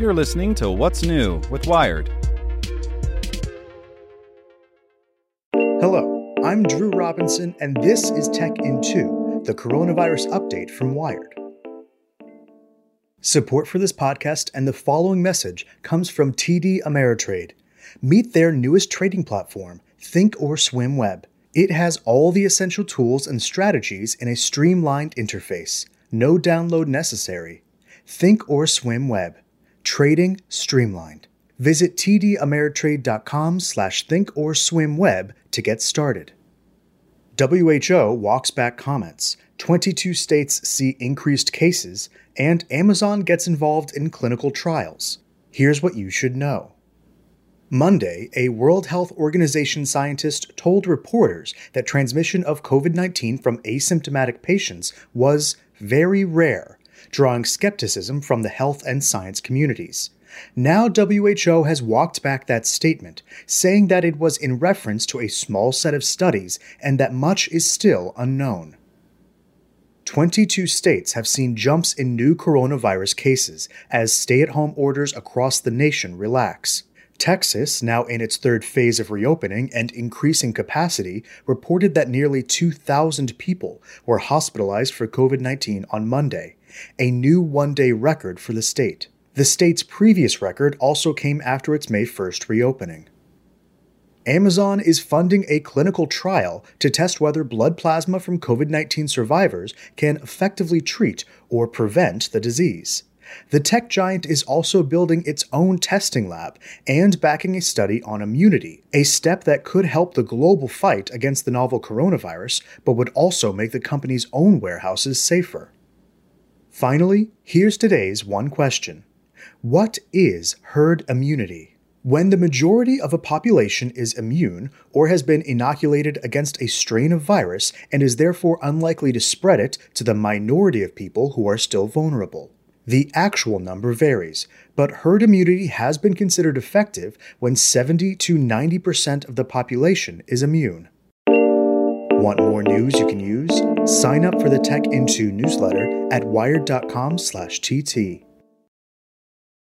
You're listening to What's New with Wired. Hello, I'm Drew Robinson, and this is Tech in 2, the coronavirus update from Wired. Support for this podcast and the following message comes from TD Ameritrade. Meet their newest trading platform, Thinkorswim Web. It has all the essential tools and strategies in a streamlined interface. No download necessary. Thinkorswim Web. Trading streamlined. Visit tdameritrade.com slash thinkorswimweb to get started. WHO walks back comments. 22 states see increased cases, and Amazon gets involved in clinical trials. Here's what you should know. Monday, a World Health Organization scientist told reporters that transmission of COVID 19 from asymptomatic patients was very rare, drawing skepticism from the health and science communities. Now, WHO has walked back that statement, saying that it was in reference to a small set of studies and that much is still unknown. 22 states have seen jumps in new coronavirus cases as stay at home orders across the nation relax. Texas, now in its third phase of reopening and increasing capacity, reported that nearly 2,000 people were hospitalized for COVID 19 on Monday, a new one day record for the state. The state's previous record also came after its May 1st reopening. Amazon is funding a clinical trial to test whether blood plasma from COVID 19 survivors can effectively treat or prevent the disease. The tech giant is also building its own testing lab and backing a study on immunity, a step that could help the global fight against the novel coronavirus, but would also make the company's own warehouses safer. Finally, here's today's one question What is herd immunity? When the majority of a population is immune or has been inoculated against a strain of virus and is therefore unlikely to spread it to the minority of people who are still vulnerable. The actual number varies, but herd immunity has been considered effective when 70 to 90% of the population is immune. Want more news you can use? Sign up for the Tech in Two newsletter at wired.com/tt.